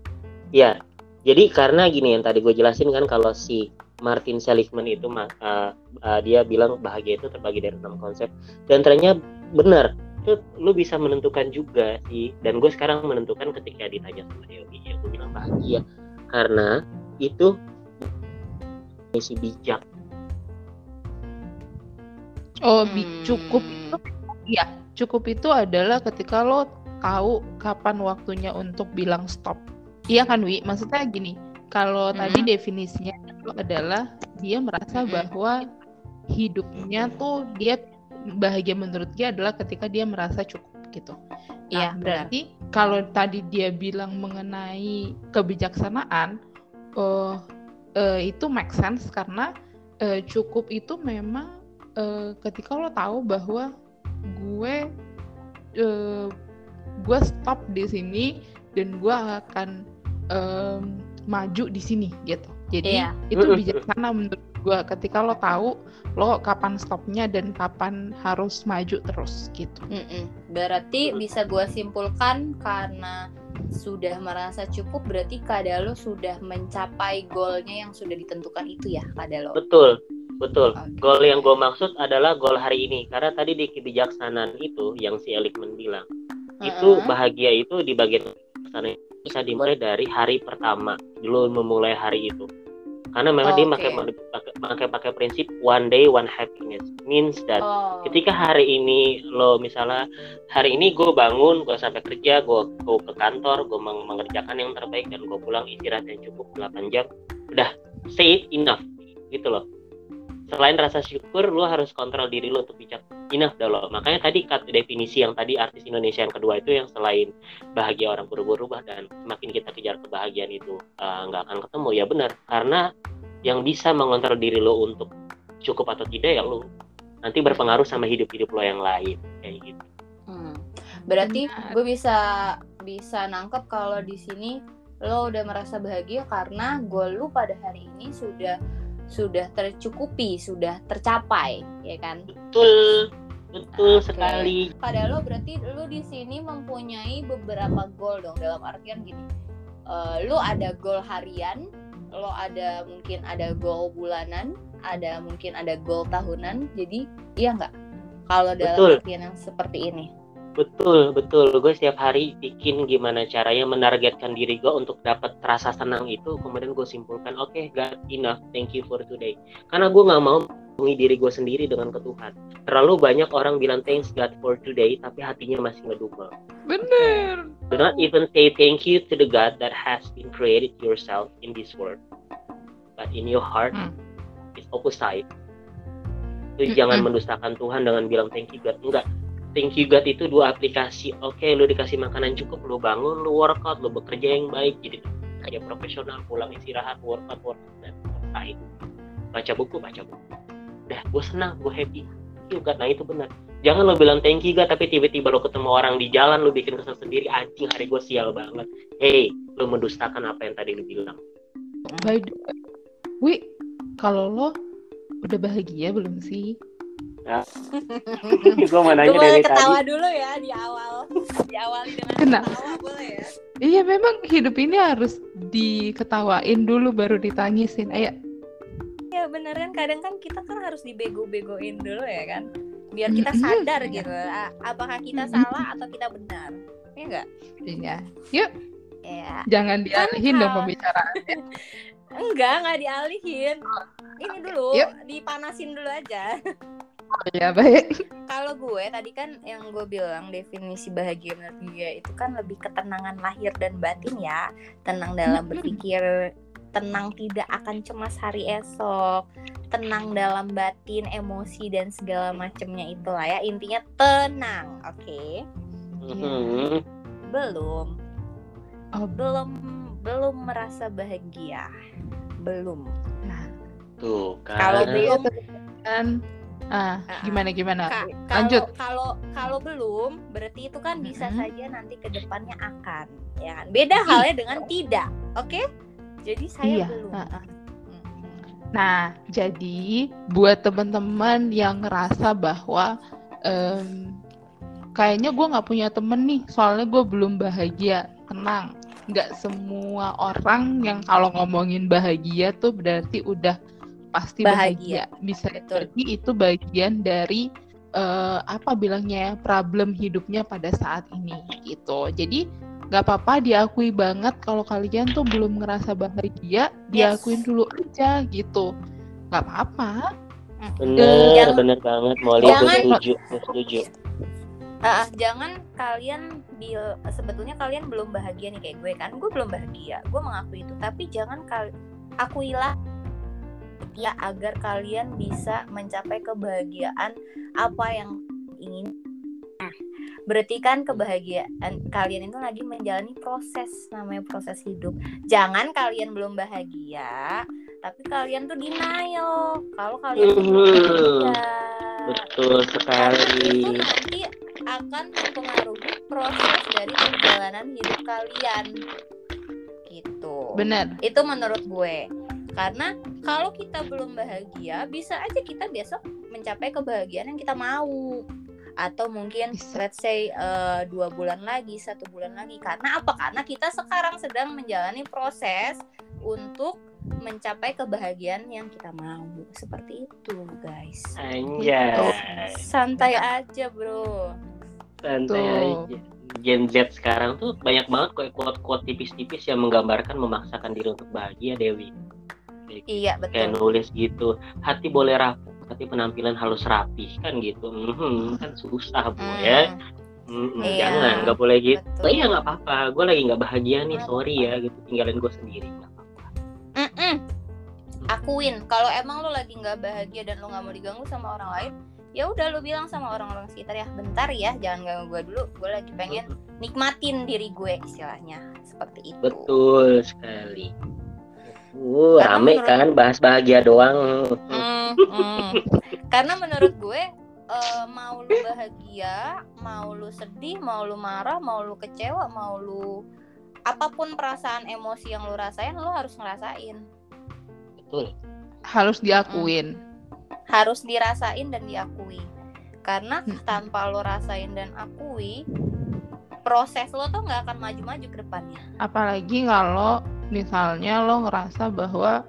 B: Ya jadi karena gini yang tadi gue jelasin kan kalau si Martin Seligman itu uh, uh, dia bilang bahagia itu terbagi dari enam konsep dan ternyata benar. Itu lu bisa menentukan juga sih. Dan gue sekarang menentukan ketika ditanya sama dia ya gue bilang bahagia karena itu misi bijak
A: Oh, hmm. cukup itu ya, cukup itu adalah ketika lo tahu kapan waktunya untuk bilang stop. Iya kan, Wi? Maksudnya gini, kalau hmm. tadi definisinya itu adalah dia merasa hmm. bahwa hidupnya tuh dia bahagia menurut dia adalah ketika dia merasa cukup gitu. Iya, nah, berarti kalau tadi dia bilang mengenai kebijaksanaan, uh, uh, itu make sense karena uh, cukup itu memang uh, ketika lo tahu bahwa gue uh, gue stop di sini dan gue akan um, maju di sini gitu Jadi
C: Iya.
A: itu bijaksana menurut gua ketika lo tahu lo kapan stopnya dan kapan harus maju terus gitu.
C: Mm-mm. Berarti bisa gue simpulkan karena sudah merasa cukup berarti keadaan lo sudah mencapai goalnya yang sudah ditentukan itu ya keadaan lo.
B: betul betul
C: Oke.
B: goal yang gue maksud adalah goal hari ini karena tadi di kebijaksanaan itu yang si Elikman bilang itu
C: Heeh.
B: bahagia itu di bagian sana bisa dimulai dari hari pertama dulu memulai hari itu karena memang dia
C: Oke.
B: pakai pakai pakai pakai prinsip one day one happiness means that
C: Oh.
B: ketika hari ini lo misalnya hari ini gue bangun gue sampai kerja gue go ke kantor gue meng- mengerjakan yang terbaik dan gue pulang istirahat yang cukup 8 jam udah say it enough gitu loh selain rasa syukur lo harus kontrol diri lo untuk bijak. Enough dah lo. Makanya tadi kat definisi yang tadi artis Indonesia yang kedua itu yang selain bahagia orang berubah-ubah dan semakin kita kejar kebahagiaan itu eh, nggak akan ketemu. Ya benar. Karena yang bisa mengontrol diri lo untuk cukup atau tidak ya lo nanti berpengaruh sama hidup-hidup lo yang lain. Kayak gitu.
C: Hmm. Berarti gue bisa bisa nangkep kalau di sini lo udah merasa bahagia karena goal lu pada hari ini sudah sudah tercukupi, sudah tercapai, ya kan?
B: betul betul
C: Oke.
B: sekali
C: Pada lo berarti lo di sini mempunyai beberapa goal dong dalam artian gini. eh, lo ada goal harian, lo ada mungkin ada goal bulanan, ada mungkin ada goal tahunan. Jadi iya nggak? Kalau dalam
B: Betul.
C: artian yang seperti ini.
B: Betul betul. Gue setiap hari bikin gimana caranya menargetkan diri gue untuk dapat rasa senang itu kemudian gue simpulkan oke God enough. Thank you for today. Karena gue nggak mau memenuhi diri gue sendiri dengan ke Tuhan terlalu banyak orang bilang thanks God for today tapi hatinya masih ngedumel.
A: Bener.
B: do not even say thank you to the God that has been created yourself in this world. But in your heart
A: Hmm.
B: is opposite.
A: Mm-mm.
B: jangan mendustakan Tuhan dengan bilang thank you God. Enggak thank you God itu dua aplikasi. Oke lu dikasih makanan cukup lu bangun lu workout lu bekerja yang baik. Jadi kerja profesional pulang istirahat workout workout dan selesai baca buku baca buku. Udah gue senang gue happy. Thank you God. Nah itu benar. Jangan lo bilang thank you God tapi tiba-tiba lo ketemu orang di jalan lo bikin kesel sendiri anjing hari gue sial banget. Hey lo mendustakan apa yang tadi lo bilang.
A: By the way, kalau lo udah bahagia belum sih?
B: gue mau nanya
C: boleh
B: dari
C: ketawa
B: tadi
C: dulu ya di awal. Diawali dengan
A: Kenapa?
C: ketawa boleh ya.
A: Iya memang hidup ini harus diketawain dulu baru ditangisin. Ayo,
C: Ya bener kan kadang kan kita kan harus dibego-begoin dulu ya kan. Biar kita sadar gitu. a- Apakah kita
A: Mm-mm.
C: salah atau kita benar. Ya enggak?
A: iya. Yuk,
C: Ya.
A: jangan dialihin dong pembicaraan.
C: Enggak, enggak dialihin. Ini dulu,
A: Yuk.
C: dipanasin dulu aja.
A: Ya baik.
C: Kalau gue tadi kan yang gue bilang definisi bahagia menurut dia itu kan lebih ketenangan lahir dan batin ya. Tenang dalam
A: Mm-mm.
C: berpikir, tenang tidak akan cemas hari esok, tenang dalam batin, emosi dan segala macamnya itulah ya. Intinya tenang, oke?
B: Mhm.
C: Belum,
A: Oh,
C: belum, belum merasa bahagia, belum.
B: tuh kan
C: Kalau belum
A: kan. Ah,
C: Ah,
A: gimana gimana?
C: Ka-
A: lanjut.
C: kalau kalau belum berarti itu kan bisa
A: Mm-mm.
C: saja nanti ke depannya akan ya kan beda halnya dengan tidak oke jadi saya
A: Iya.
C: belum
A: ah.
C: Mm-mm.
A: Nah, jadi buat teman-teman yang ngerasa bahwa em, kayaknya gue nggak punya temen nih, soalnya gue belum bahagia. Tenang, nggak semua orang yang kalau ngomongin bahagia tuh berarti udah pasti
C: Bahagia.
A: bahagia. Bisa
C: Betul.
A: jadi itu bagian dari eh, apa bilangnya ya, problem hidupnya pada saat ini gitu. Jadi nggak apa-apa diakui banget kalau kalian tuh belum ngerasa bahagia,
C: Yes.
A: diakuin dulu aja gitu. Nggak apa-apa.
B: bener
C: Jangan-
B: bener banget Molly gue
C: jangan-
B: setuju gue setuju
C: Ah, jangan kalian bil sebetulnya kalian belum bahagia nih kayak gue kan gue belum bahagia gue mengakui itu tapi jangan kal akuilah ya agar kalian bisa mencapai kebahagiaan apa yang ingin. Nah, berarti kan kebahagiaan kalian itu lagi menjalani proses namanya proses hidup. Jangan kalian belum bahagia tapi kalian tuh denial. Kalau kalian bahagia
B: betul
C: karena itu
B: sekali.
C: nanti akan mempengaruhi proses dari perjalanan hidup kalian. Gitu.
A: Bener.
C: itu menurut gue karena kalau kita belum bahagia bisa aja kita besok mencapai kebahagiaan yang kita mau atau mungkin
A: Bisa.
C: let's say eh, dua bulan lagi satu bulan lagi karena apa karena kita sekarang sedang menjalani proses untuk mencapai kebahagiaan yang kita mau seperti itu guys
B: Anjay.
C: santai aja bro
B: Santai
A: Tuh.
B: aja. Gen Z sekarang tuh banyak banget kok quote-quote tipis-tipis yang menggambarkan memaksakan diri untuk bahagia Dewi.
C: Iya
B: Kayak
C: betul
B: nulis gitu, hati boleh rapuh, tapi penampilan harus rapih kan gitu. Mhm, kan susah bu
C: Hmm,
B: ya. Mhm,
C: Iya,
B: Jangan, nggak boleh gitu.
C: betul.
B: Oh iya nggak apa-apa, gue lagi nggak bahagia nih, sorry ya gitu, tinggalin gue sendiri. nggak apa-apa.
C: Mm-mm. akuin kalau emang lo lagi nggak bahagia dan lo nggak mau diganggu sama orang lain ya udah lo bilang sama orang-orang sekitar ya bentar ya jangan ganggu gue dulu gue lagi pengen nikmatin diri gue istilahnya seperti itu
B: Betul sekali. Uh,
C: Karena
B: rame
C: menurut-
B: kan bahas bahagia doang.
C: Mm, mm. karena menurut gue eh, mau lu bahagia mau lu sedih mau lu marah mau lu kecewa mau lu apa pun perasaan emosi yang lu rasain lo harus ngerasain
B: Betul.
A: harus diakuin
C: harus dirasain dan diakui karena
A: Hmm.
C: tanpa lo rasain dan akui proses lo tuh nggak akan maju-maju ke depannya
A: apalagi kalau misalnya lo ngerasa bahwa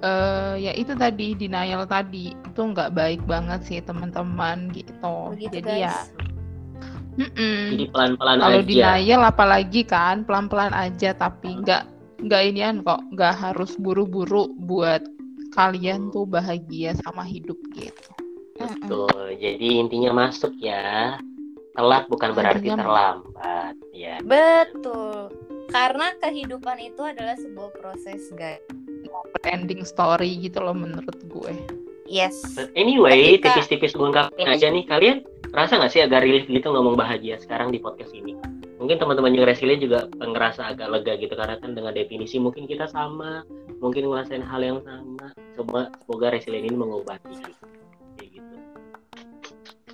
A: eh ya itu tadi denial tadi itu nggak baik banget sih teman-teman gitu
C: begitu
A: jadi ya
C: guys
A: mm-mm.
B: Jadi pelan-pelan
A: kalau
B: aja.
A: denial apalagi kan pelan-pelan aja tapi nggak nggak inian kok nggak harus buru-buru buat kalian tuh bahagia sama hidup gitu
B: Betul. Jadi intinya masuk ya. Telat bukan berarti terlambat ya.
C: betul karena kehidupan itu adalah sebuah proses guys
A: ending story gitu loh menurut gue
C: yes
B: But anyway,
C: Ketika-
B: tipis-tipis ungkapin aja nih. Kalian merasa nggak sih agak relief gitu ngomong bahagia sekarang di podcast ini? Mungkin teman-teman yang resilient juga ngerasa agak lega gitu karena kan dengan definisi mungkin kita sama, mungkin ngerasain hal yang sama. Coba semoga resilient ini mengobati gitu. Kayak gitu.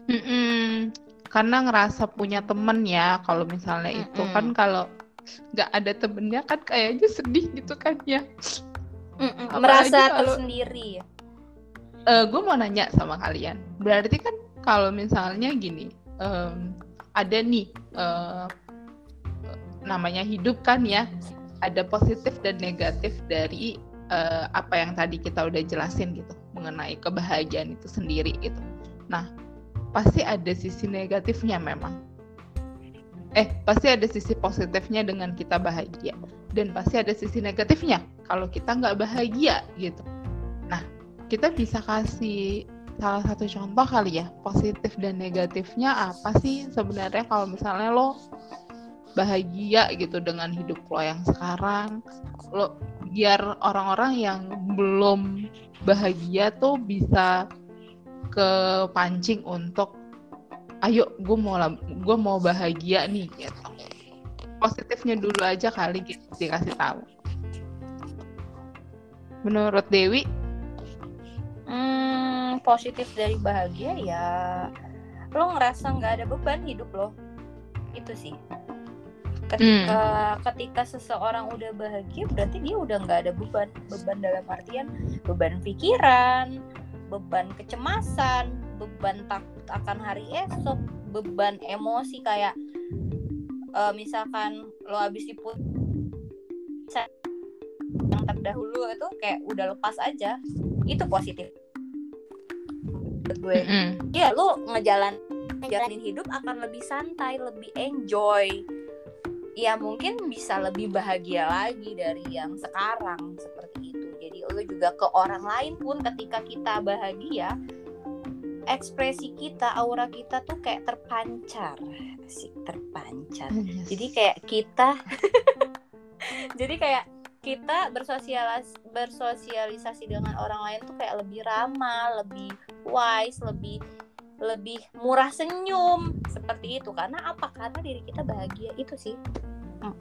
A: Mm-mm. Karena ngerasa punya temen ya, kalau misalnya itu
C: Mm-mm.
A: kan kalau nggak ada temennya kan kayaknya sedih gitu kan ya.
C: Mm-mm,
A: Apalagi
C: merasa
A: kalau-
C: tersendiri
A: Eh gue mau nanya sama kalian, berarti kan kalau misalnya gini, em, ada nih eh, namanya hidup kan ya, ada positif dan negatif dari eh, apa yang tadi kita udah jelasin gitu mengenai kebahagiaan itu sendiri gitu. Nah, pasti ada sisi negatifnya memang. Eh, pasti ada sisi positifnya dengan kita bahagia dan pasti ada sisi negatifnya kalau kita nggak bahagia gitu. Nah, kita bisa kasih salah satu contoh kali ya positif dan negatifnya apa sih sebenarnya kalau misalnya lo bahagia gitu dengan hidup lo yang sekarang lo biar orang-orang yang belum bahagia tuh bisa kepancing untuk ayo gue mau gue mau bahagia nih gitu. Positifnya dulu aja kali gitu dikasih tahu. Menurut Dewi?
C: Hmm, positif dari bahagia ya lo ngerasa nggak ada beban hidup lo. Itu sih. Ketika ketika seseorang udah bahagia berarti dia udah nggak ada beban. Beban dalam artian beban pikiran beban kecemasan beban takut akan hari esok beban emosi kayak eh, misalkan lo habis diput yang terdahulu itu kayak udah lepas aja itu positif. Menurut gue.
A: Mm-mm.
C: ya lu ngejalan ngejalanin hidup akan lebih santai lebih enjoy. Ya mungkin bisa lebih bahagia lagi dari yang sekarang seperti itu lu juga ke orang lain pun ketika kita bahagia ekspresi kita aura kita tuh kayak terpancar asik terpancar jadi kayak kita jadi kayak kita bersosialis bersosialisasi dengan orang lain tuh kayak lebih ramah, lebih wise, lebih lebih murah senyum seperti itu karena apa? Karena diri kita bahagia itu sih Hmm.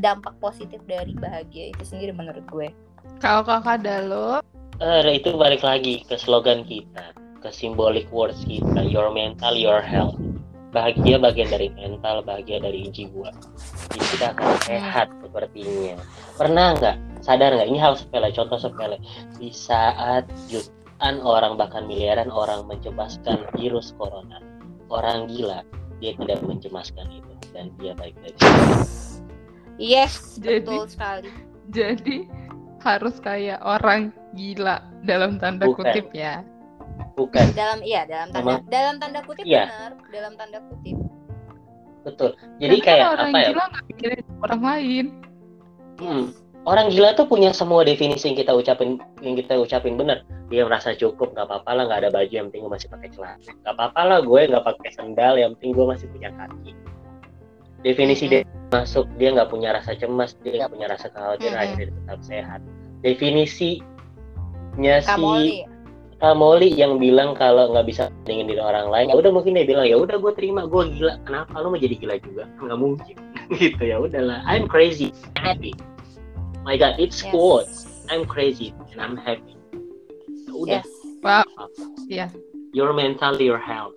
C: dampak positif dari bahagia itu sendiri menurut gue.
A: Kalau kakak Dalo?
B: Eh, itu balik lagi ke slogan kita, ke symbolic words kita, your mental, your health. bahagia bagian dari mental bahagia dari jiwa. Jadi kita akan sehat sepertinya. Pernah nggak? Sadar nggak? Ini hal sepele contoh sepele. Di saat jutaan orang bahkan miliaran orang mencemaskan virus corona orang gila dia tidak mencemaskan itu. Dan dia baik-baik
C: Yes,
A: Jadi-
C: betul sekali.
A: Jadi harus kayak orang gila dalam tanda
B: Bukan.
A: kutip ya.
B: bukan
C: Dalam iya, dalam tanda
B: Emang?
C: dalam tanda kutip
B: Iya.
C: benar, dalam tanda kutip.
B: betul jadi
A: Karena
B: kayak
A: orang
B: apa ya
A: gila nggak mikirin orang lain.
B: Hmm. orang gila tuh punya semua definisi yang kita ucapin yang kita ucapin bener dia merasa cukup nggak apa-apa lah nggak ada baju yang penting gue masih pakai celana nggak apa-apa lah gue nggak pakai sendal yang penting gue masih punya kaki definisi dia masuk dia nggak punya rasa cemas dia nggak punya rasa kekhawatiran
C: Mm-mm.
B: akhirnya dia tetap sehat definisinya si
C: Kamoli.
B: Kamoli yang bilang kalau nggak bisa bandingin diri orang lain ya udah mungkin dia bilang ya udah gue terima gue gila kenapa lu mau jadi gila juga nggak mungkin gitu ya udahlah I'm crazy I'm happy my god it's
C: Yes.
B: quotes I'm crazy and I'm happy ya udah
C: Yes.
A: Wow. Iya.
B: your mental your health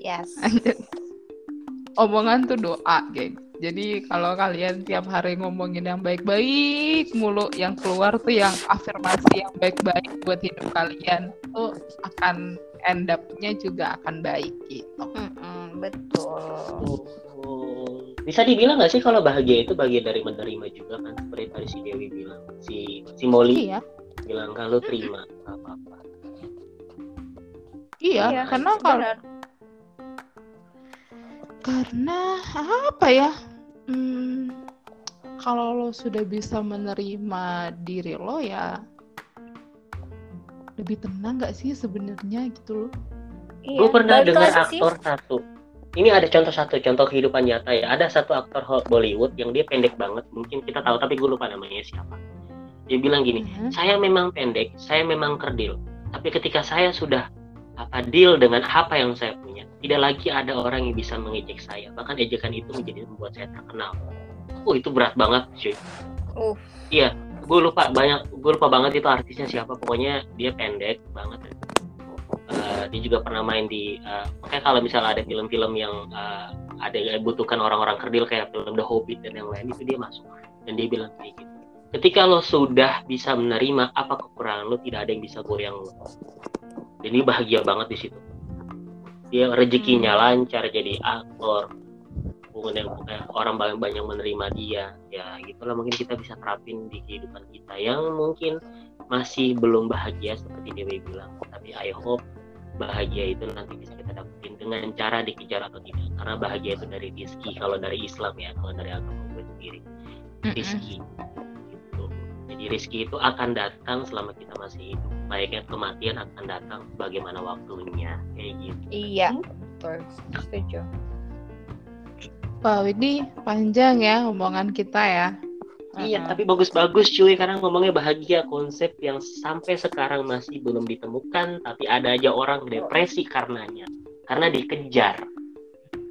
C: Yes.
A: Omongan tuh doa, geng. Jadi kalau kalian tiap hari ngomongin yang baik-baik mulu, yang keluar tuh yang afirmasi yang baik-baik buat hidup kalian, tuh akan end up-nya juga akan baik gitu.
C: Mm-mm, betul.
B: Oh, bisa dibilang nggak sih kalau bahagia itu bagian dari menerima juga kan seperti tadi si Dewi bilang si si Molly
A: Iya,
B: bilang kalau terima apa-apa
A: iya, karena kalau
C: benar.
A: Karena apa ya? Hmm, kalau lo sudah bisa menerima diri lo ya lebih tenang gak sih sebenarnya gitu loh?
C: Iya,
B: gue pernah dengar
C: sih.
B: aktor satu ini ada contoh satu contoh kehidupan nyata ya ada satu aktor Bollywood yang dia pendek banget mungkin kita tahu tapi gue lupa namanya siapa dia bilang gini
A: Mhm.
B: saya memang pendek saya memang kerdil tapi ketika saya sudah apa deal dengan apa yang saya punya. Tidak lagi ada orang yang bisa mengejek saya. Bahkan ejekan itu menjadi membuat saya terkenal. Oh itu berat banget cuy.
C: Uh.
B: iya gue lupa banyak gue lupa banget itu artisnya siapa. Pokoknya dia pendek banget. Eh, dia juga pernah main di makanya kalau misalnya ada film-film yang eh, ada yang butuhkan orang-orang kerdil kayak film The Hobbit dan yang lain itu dia masuk. Dan dia bilang kayak gitu. Ketika lo sudah bisa menerima apa kekurangan lo tidak ada yang bisa goyang lo dan dia bahagia banget di situ. Dia rezekinya lancar jadi aktor. Kemudian orang banyak banyak menerima dia. Ya gitulah mungkin kita bisa terapin di kehidupan kita yang mungkin masih belum bahagia seperti Dewi bilang. Tapi I hope bahagia itu nanti bisa kita dapetin dengan cara dikejar atau tidak. Karena bahagia itu dari rizki kalau dari Islam ya kalau dari agama gue sendiri. Rizki gitu. Rizki itu akan datang selama kita masih hidup baiknya kematian akan datang bagaimana waktunya kayak gitu
C: Iya, betul. Setuju.
A: Wow, ini panjang ya omongan kita ya.
B: Iya,
A: Uh-uh.
B: tapi bagus-bagus cuy karena ngomongnya bahagia konsep yang sampai sekarang masih belum ditemukan tapi ada aja orang depresi karenanya karena dikejar.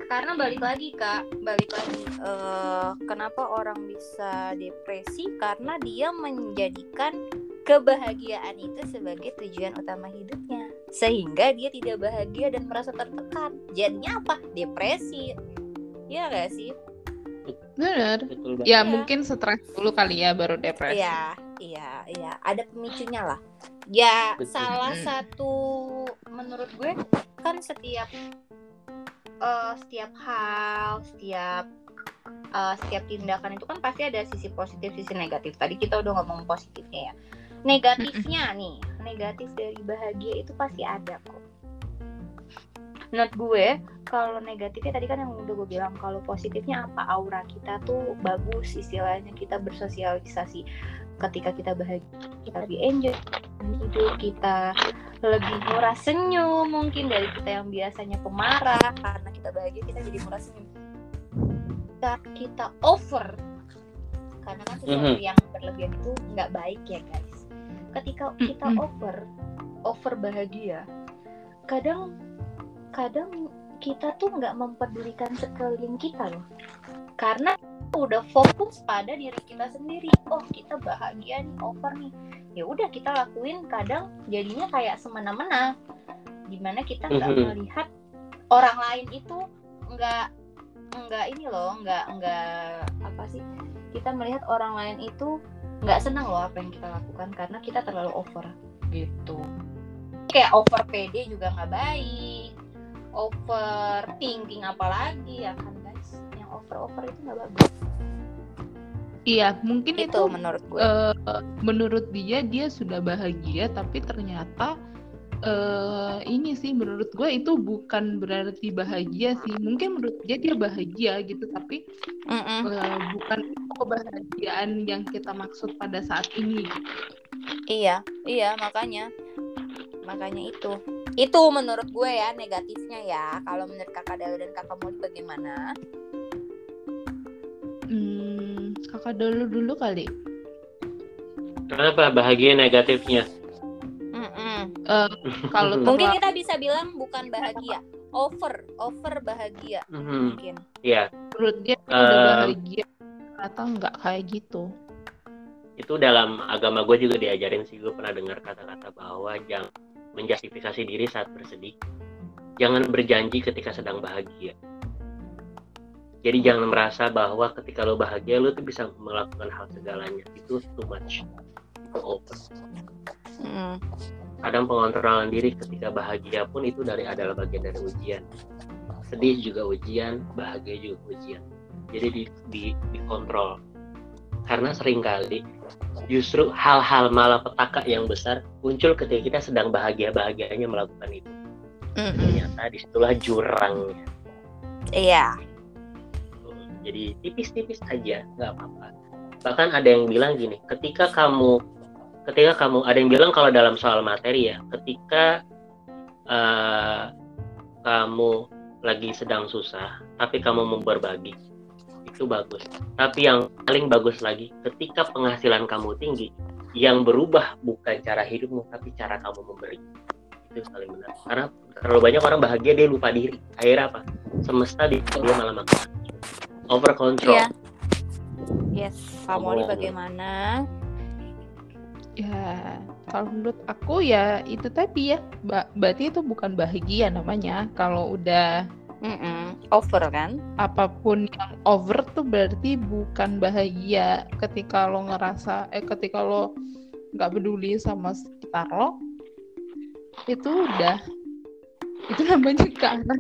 C: Karena balik lagi kak, balik lagi. eh, kenapa orang bisa depresi? Karena dia menjadikan kebahagiaan itu sebagai tujuan utama hidupnya, sehingga dia tidak bahagia dan merasa tertekan. Jadinya apa? Depresi. Iya gak sih?
B: Banget.
A: Ya
C: Iya.
A: mungkin stres dulu kali ya baru depresi.
C: Iya, iya, iya. Ada pemicunya lah. Ya,
B: Betul.
C: salah
A: Mm.
C: satu menurut gue kan setiap eh, setiap hal, setiap eh, setiap tindakan itu kan pasti ada sisi positif, sisi negatif. Tadi kita udah ngomong positifnya ya. Negatifnya nih, negatif dari bahagia itu pasti ada kok. Menurut gue, kalau negatifnya tadi kan yang udah gue bilang, kalau positifnya apa aura kita tuh bagus, istilahnya kita bersosialisasi. Ketika kita bahagia, kita lebih enjoy hidup kita lebih murah senyum mungkin dari kita yang biasanya pemarah karena kita bahagia kita jadi murah senyum kita, kita over. Karena kan sesuatu
B: Mhm.
C: yang berlebihan itu nggak baik ya guys. Ketika kita
A: Mhm.
C: over over bahagia kadang kadang kita tuh nggak mempedulikan sekeliling kita loh. Karena udah fokus pada diri kita sendiri. Oh kita bahagia nih over nih. Ya udah kita lakuin kadang jadinya kayak semena-mena. Di mana kita nggak
B: Mhm.
C: melihat orang lain itu nggak nggak ini loh nggak nggak apa sih kita melihat orang lain itu nggak senang loh apa yang kita lakukan karena kita terlalu over gitu. Kayak over PD juga nggak baik over thinking apalagi ya kan guys. Yang over over itu nggak bagus.
A: Iya, mungkin
C: itu
A: itu
C: menurut gue.
A: eh, menurut dia dia sudah bahagia tapi ternyata eh ini sih menurut gue itu bukan berarti bahagia sih. Mungkin menurut dia dia bahagia gitu tapi
C: Mm-mm.
A: eh, bukan kebahagiaan yang kita maksud pada saat ini.
C: Iya iya makanya. Makanya itu. Itu menurut gue ya negatifnya ya. Kalau menurut kakak Dalu dan kakak Moli bagaimana?
A: Hmm, kakak dulu dulu kali.
B: Kenapa bahagia negatifnya?
A: Eh, kalau
C: mungkin kita bisa bilang bukan bahagia. Over over bahagia
B: Hmm,
C: mungkin.
B: Ya,
A: menurut dia udah
B: Eh,
A: bahagia. Ternyata nggak kayak gitu.
B: Itu dalam agama gue juga diajarin sih. Gue pernah dengar kata-kata bahwa jangan menjustifikasi diri saat bersedih. Jangan berjanji ketika sedang bahagia. Jadi jangan merasa bahwa ketika lo bahagia lo tuh bisa melakukan hal segalanya. Itu too much. Itu over.
C: Mm.
B: Kadang pengontrolan diri ketika bahagia pun itu dari adalah bagian dari ujian. Sedih juga ujian bahagia juga ujian. Jadi di, di dikontrol. Karena sering kali justru hal-hal malapetaka yang besar muncul ketika kita sedang bahagia-bahagianya melakukan itu.
C: Mm-mm.
B: ternyata di situlah jurangnya.
C: Iya.
B: Jadi tipis-tipis aja nggak apa-apa. Bahkan ada yang bilang gini ketika kamu ketika kamu ada yang bilang kalau dalam soal materi ya ketika eh, kamu lagi sedang susah tapi kamu mau berbagi itu bagus. Tapi yang paling bagus lagi ketika penghasilan kamu tinggi yang berubah bukan cara hidupmu tapi cara kamu memberi. Itu paling benar. Karena terlalu banyak orang bahagia dia lupa diri. Akhirnya apa? Semesta dia, dia malah makan over control.
C: Iya. yes Moli
B: Omongan.
C: bagaimana
A: Ya, kalau menurut aku ya itu tadi ya, ba- berarti itu bukan bahagia namanya. Kalau udah
C: Mm-mm. over kan
A: apa pun yang over tuh berarti bukan bahagia. Ketika lo ngerasa, eh ketika lo nggak peduli sama sekitar lo, itu udah itu namanya ke arah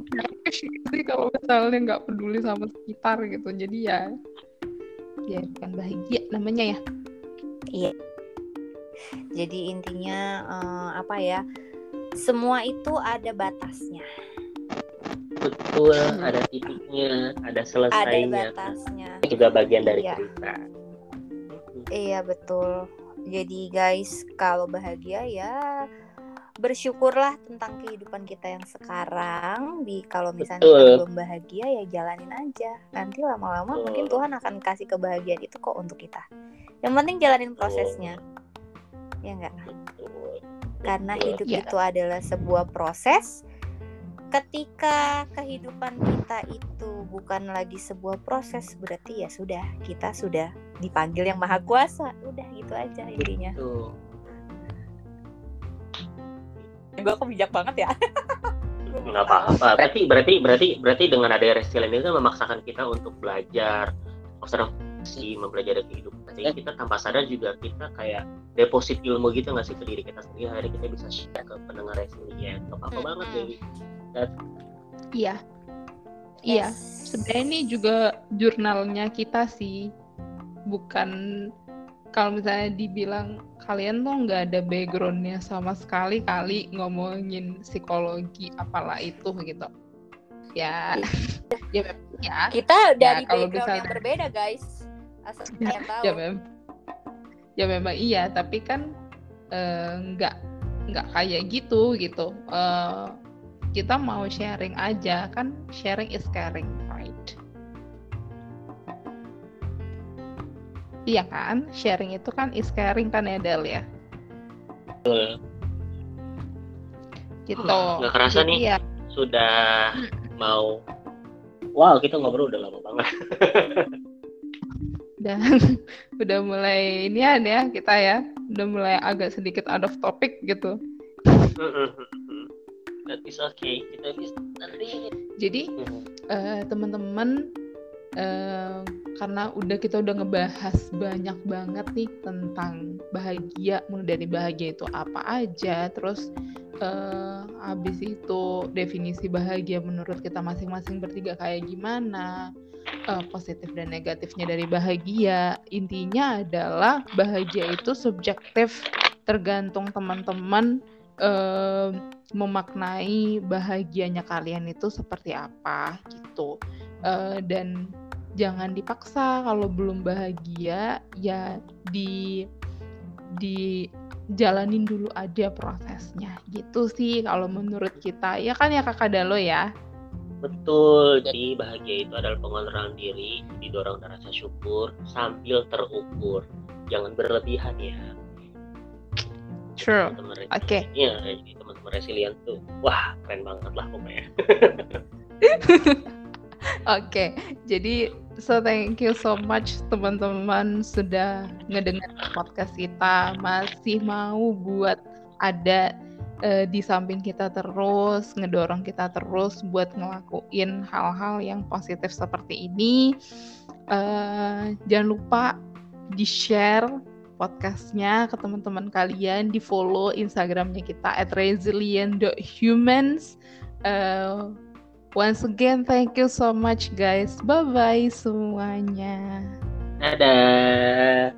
A: sih kalau misalnya nggak peduli sama sekitar gitu. Jadi ya, ya bukan bahagia namanya ya.
C: Jadi intinya eh, apa ya? Semua itu ada batasnya,
B: betul
A: Hmm.
B: ada titiknya ada
C: ada
B: selesainya
C: batasnya.
B: itu juga bagian dari
C: Iya.
B: cerita
C: Iya betul. Jadi guys, kalau bahagia ya bersyukurlah tentang kehidupan kita yang sekarang. Di kalau misalnya kita
B: Betul.
C: belum bahagia ya jalanin aja. Nanti lama-lama
B: Betul.
C: mungkin Tuhan akan kasih kebahagiaan itu kok untuk kita. Yang penting jalanin prosesnya. Ya enggak? Karena
B: Betul.
C: hidup
A: Iya.
C: itu adalah sebuah proses. Ketika kehidupan kita itu bukan lagi sebuah proses, berarti ya sudah kita sudah dipanggil yang maha kuasa. Udah gitu aja intinya.
B: Tuh.
C: Gue kok bijak banget ya.
B: nggak apa-apa berarti berarti berarti berarti dengan ada resilient itu kan memaksakan kita untuk belajar observasi mempelajari kehidupan sehingga kita tanpa sadar juga kita kayak deposit ilmu gitu nggak sih ke diri kita sendiri akhirnya kita bisa share ke pendengar resilient nggak apa-apa
C: Mm-mm.
B: banget baby
A: Iya. Iya.
C: Yes.
A: Sebenarnya ini juga jurnalnya kita sih, bukan kalau misalnya dibilang kalian tuh nggak ada backgroundnya sama sekali kali ngomongin psikologi apalah itu gitu. Ya, ya, memang ya,
C: Kita dari
A: kalau
C: background yang
A: misalnya-
C: berbeda guys. Asal kalian tahu.
A: ya memang, ya memang iya. Tapi kan eh, nggak nggak kayak gitu gitu. Eh, kita mau sharing aja kan, sharing is caring, right? Iya kan, sharing itu kan is caring kan ya Del ya,
B: Betul.
A: gitu.
B: nggak kerasa
A: Jadi
B: nih.
A: ya,
B: sudah mau wow kita ngobrol udah lama banget
A: udah udah mulai inian ya kita ya, udah mulai agak sedikit out of topic gitu.
B: that is okay. Kita bisa nanti.
A: Jadi eh, teman-teman karena udah kita udah ngebahas banyak banget nih tentang bahagia mulai dari bahagia itu apa aja terus eh, habis itu definisi bahagia menurut kita masing-masing bertiga kayak gimana eh, positif dan negatifnya dari bahagia. Intinya adalah bahagia itu subjektif tergantung teman-teman eh, memaknai bahagianya kalian itu seperti apa gitu. Eh, dan jangan dipaksa. Kalau belum bahagia ya di di jalanin dulu aja prosesnya. Gitu sih kalau menurut kita. Ya kan ya kakak Dalo ya?
B: Betul. Jadi bahagia itu adalah pengontrolan diri didorong dengan rasa syukur sambil terukur. Jangan berlebihan ya.
A: True. Oke.
B: Iya, jadi teman-teman resilient tuh wah keren banget lah pokoknya
A: Oke, jadi so thank you so much teman-teman sudah ngedengar podcast kita. Masih mau buat ada eh, di samping kita terus, ngedorong kita terus buat ngelakuin hal-hal yang positif seperti ini. Eh, jangan lupa di share podcastnya ke teman-teman kalian, di follow Instagramnya kita at resilient.humans. Eh, Once again, thank you so much, guys. Bye bye semuanya.
B: dadah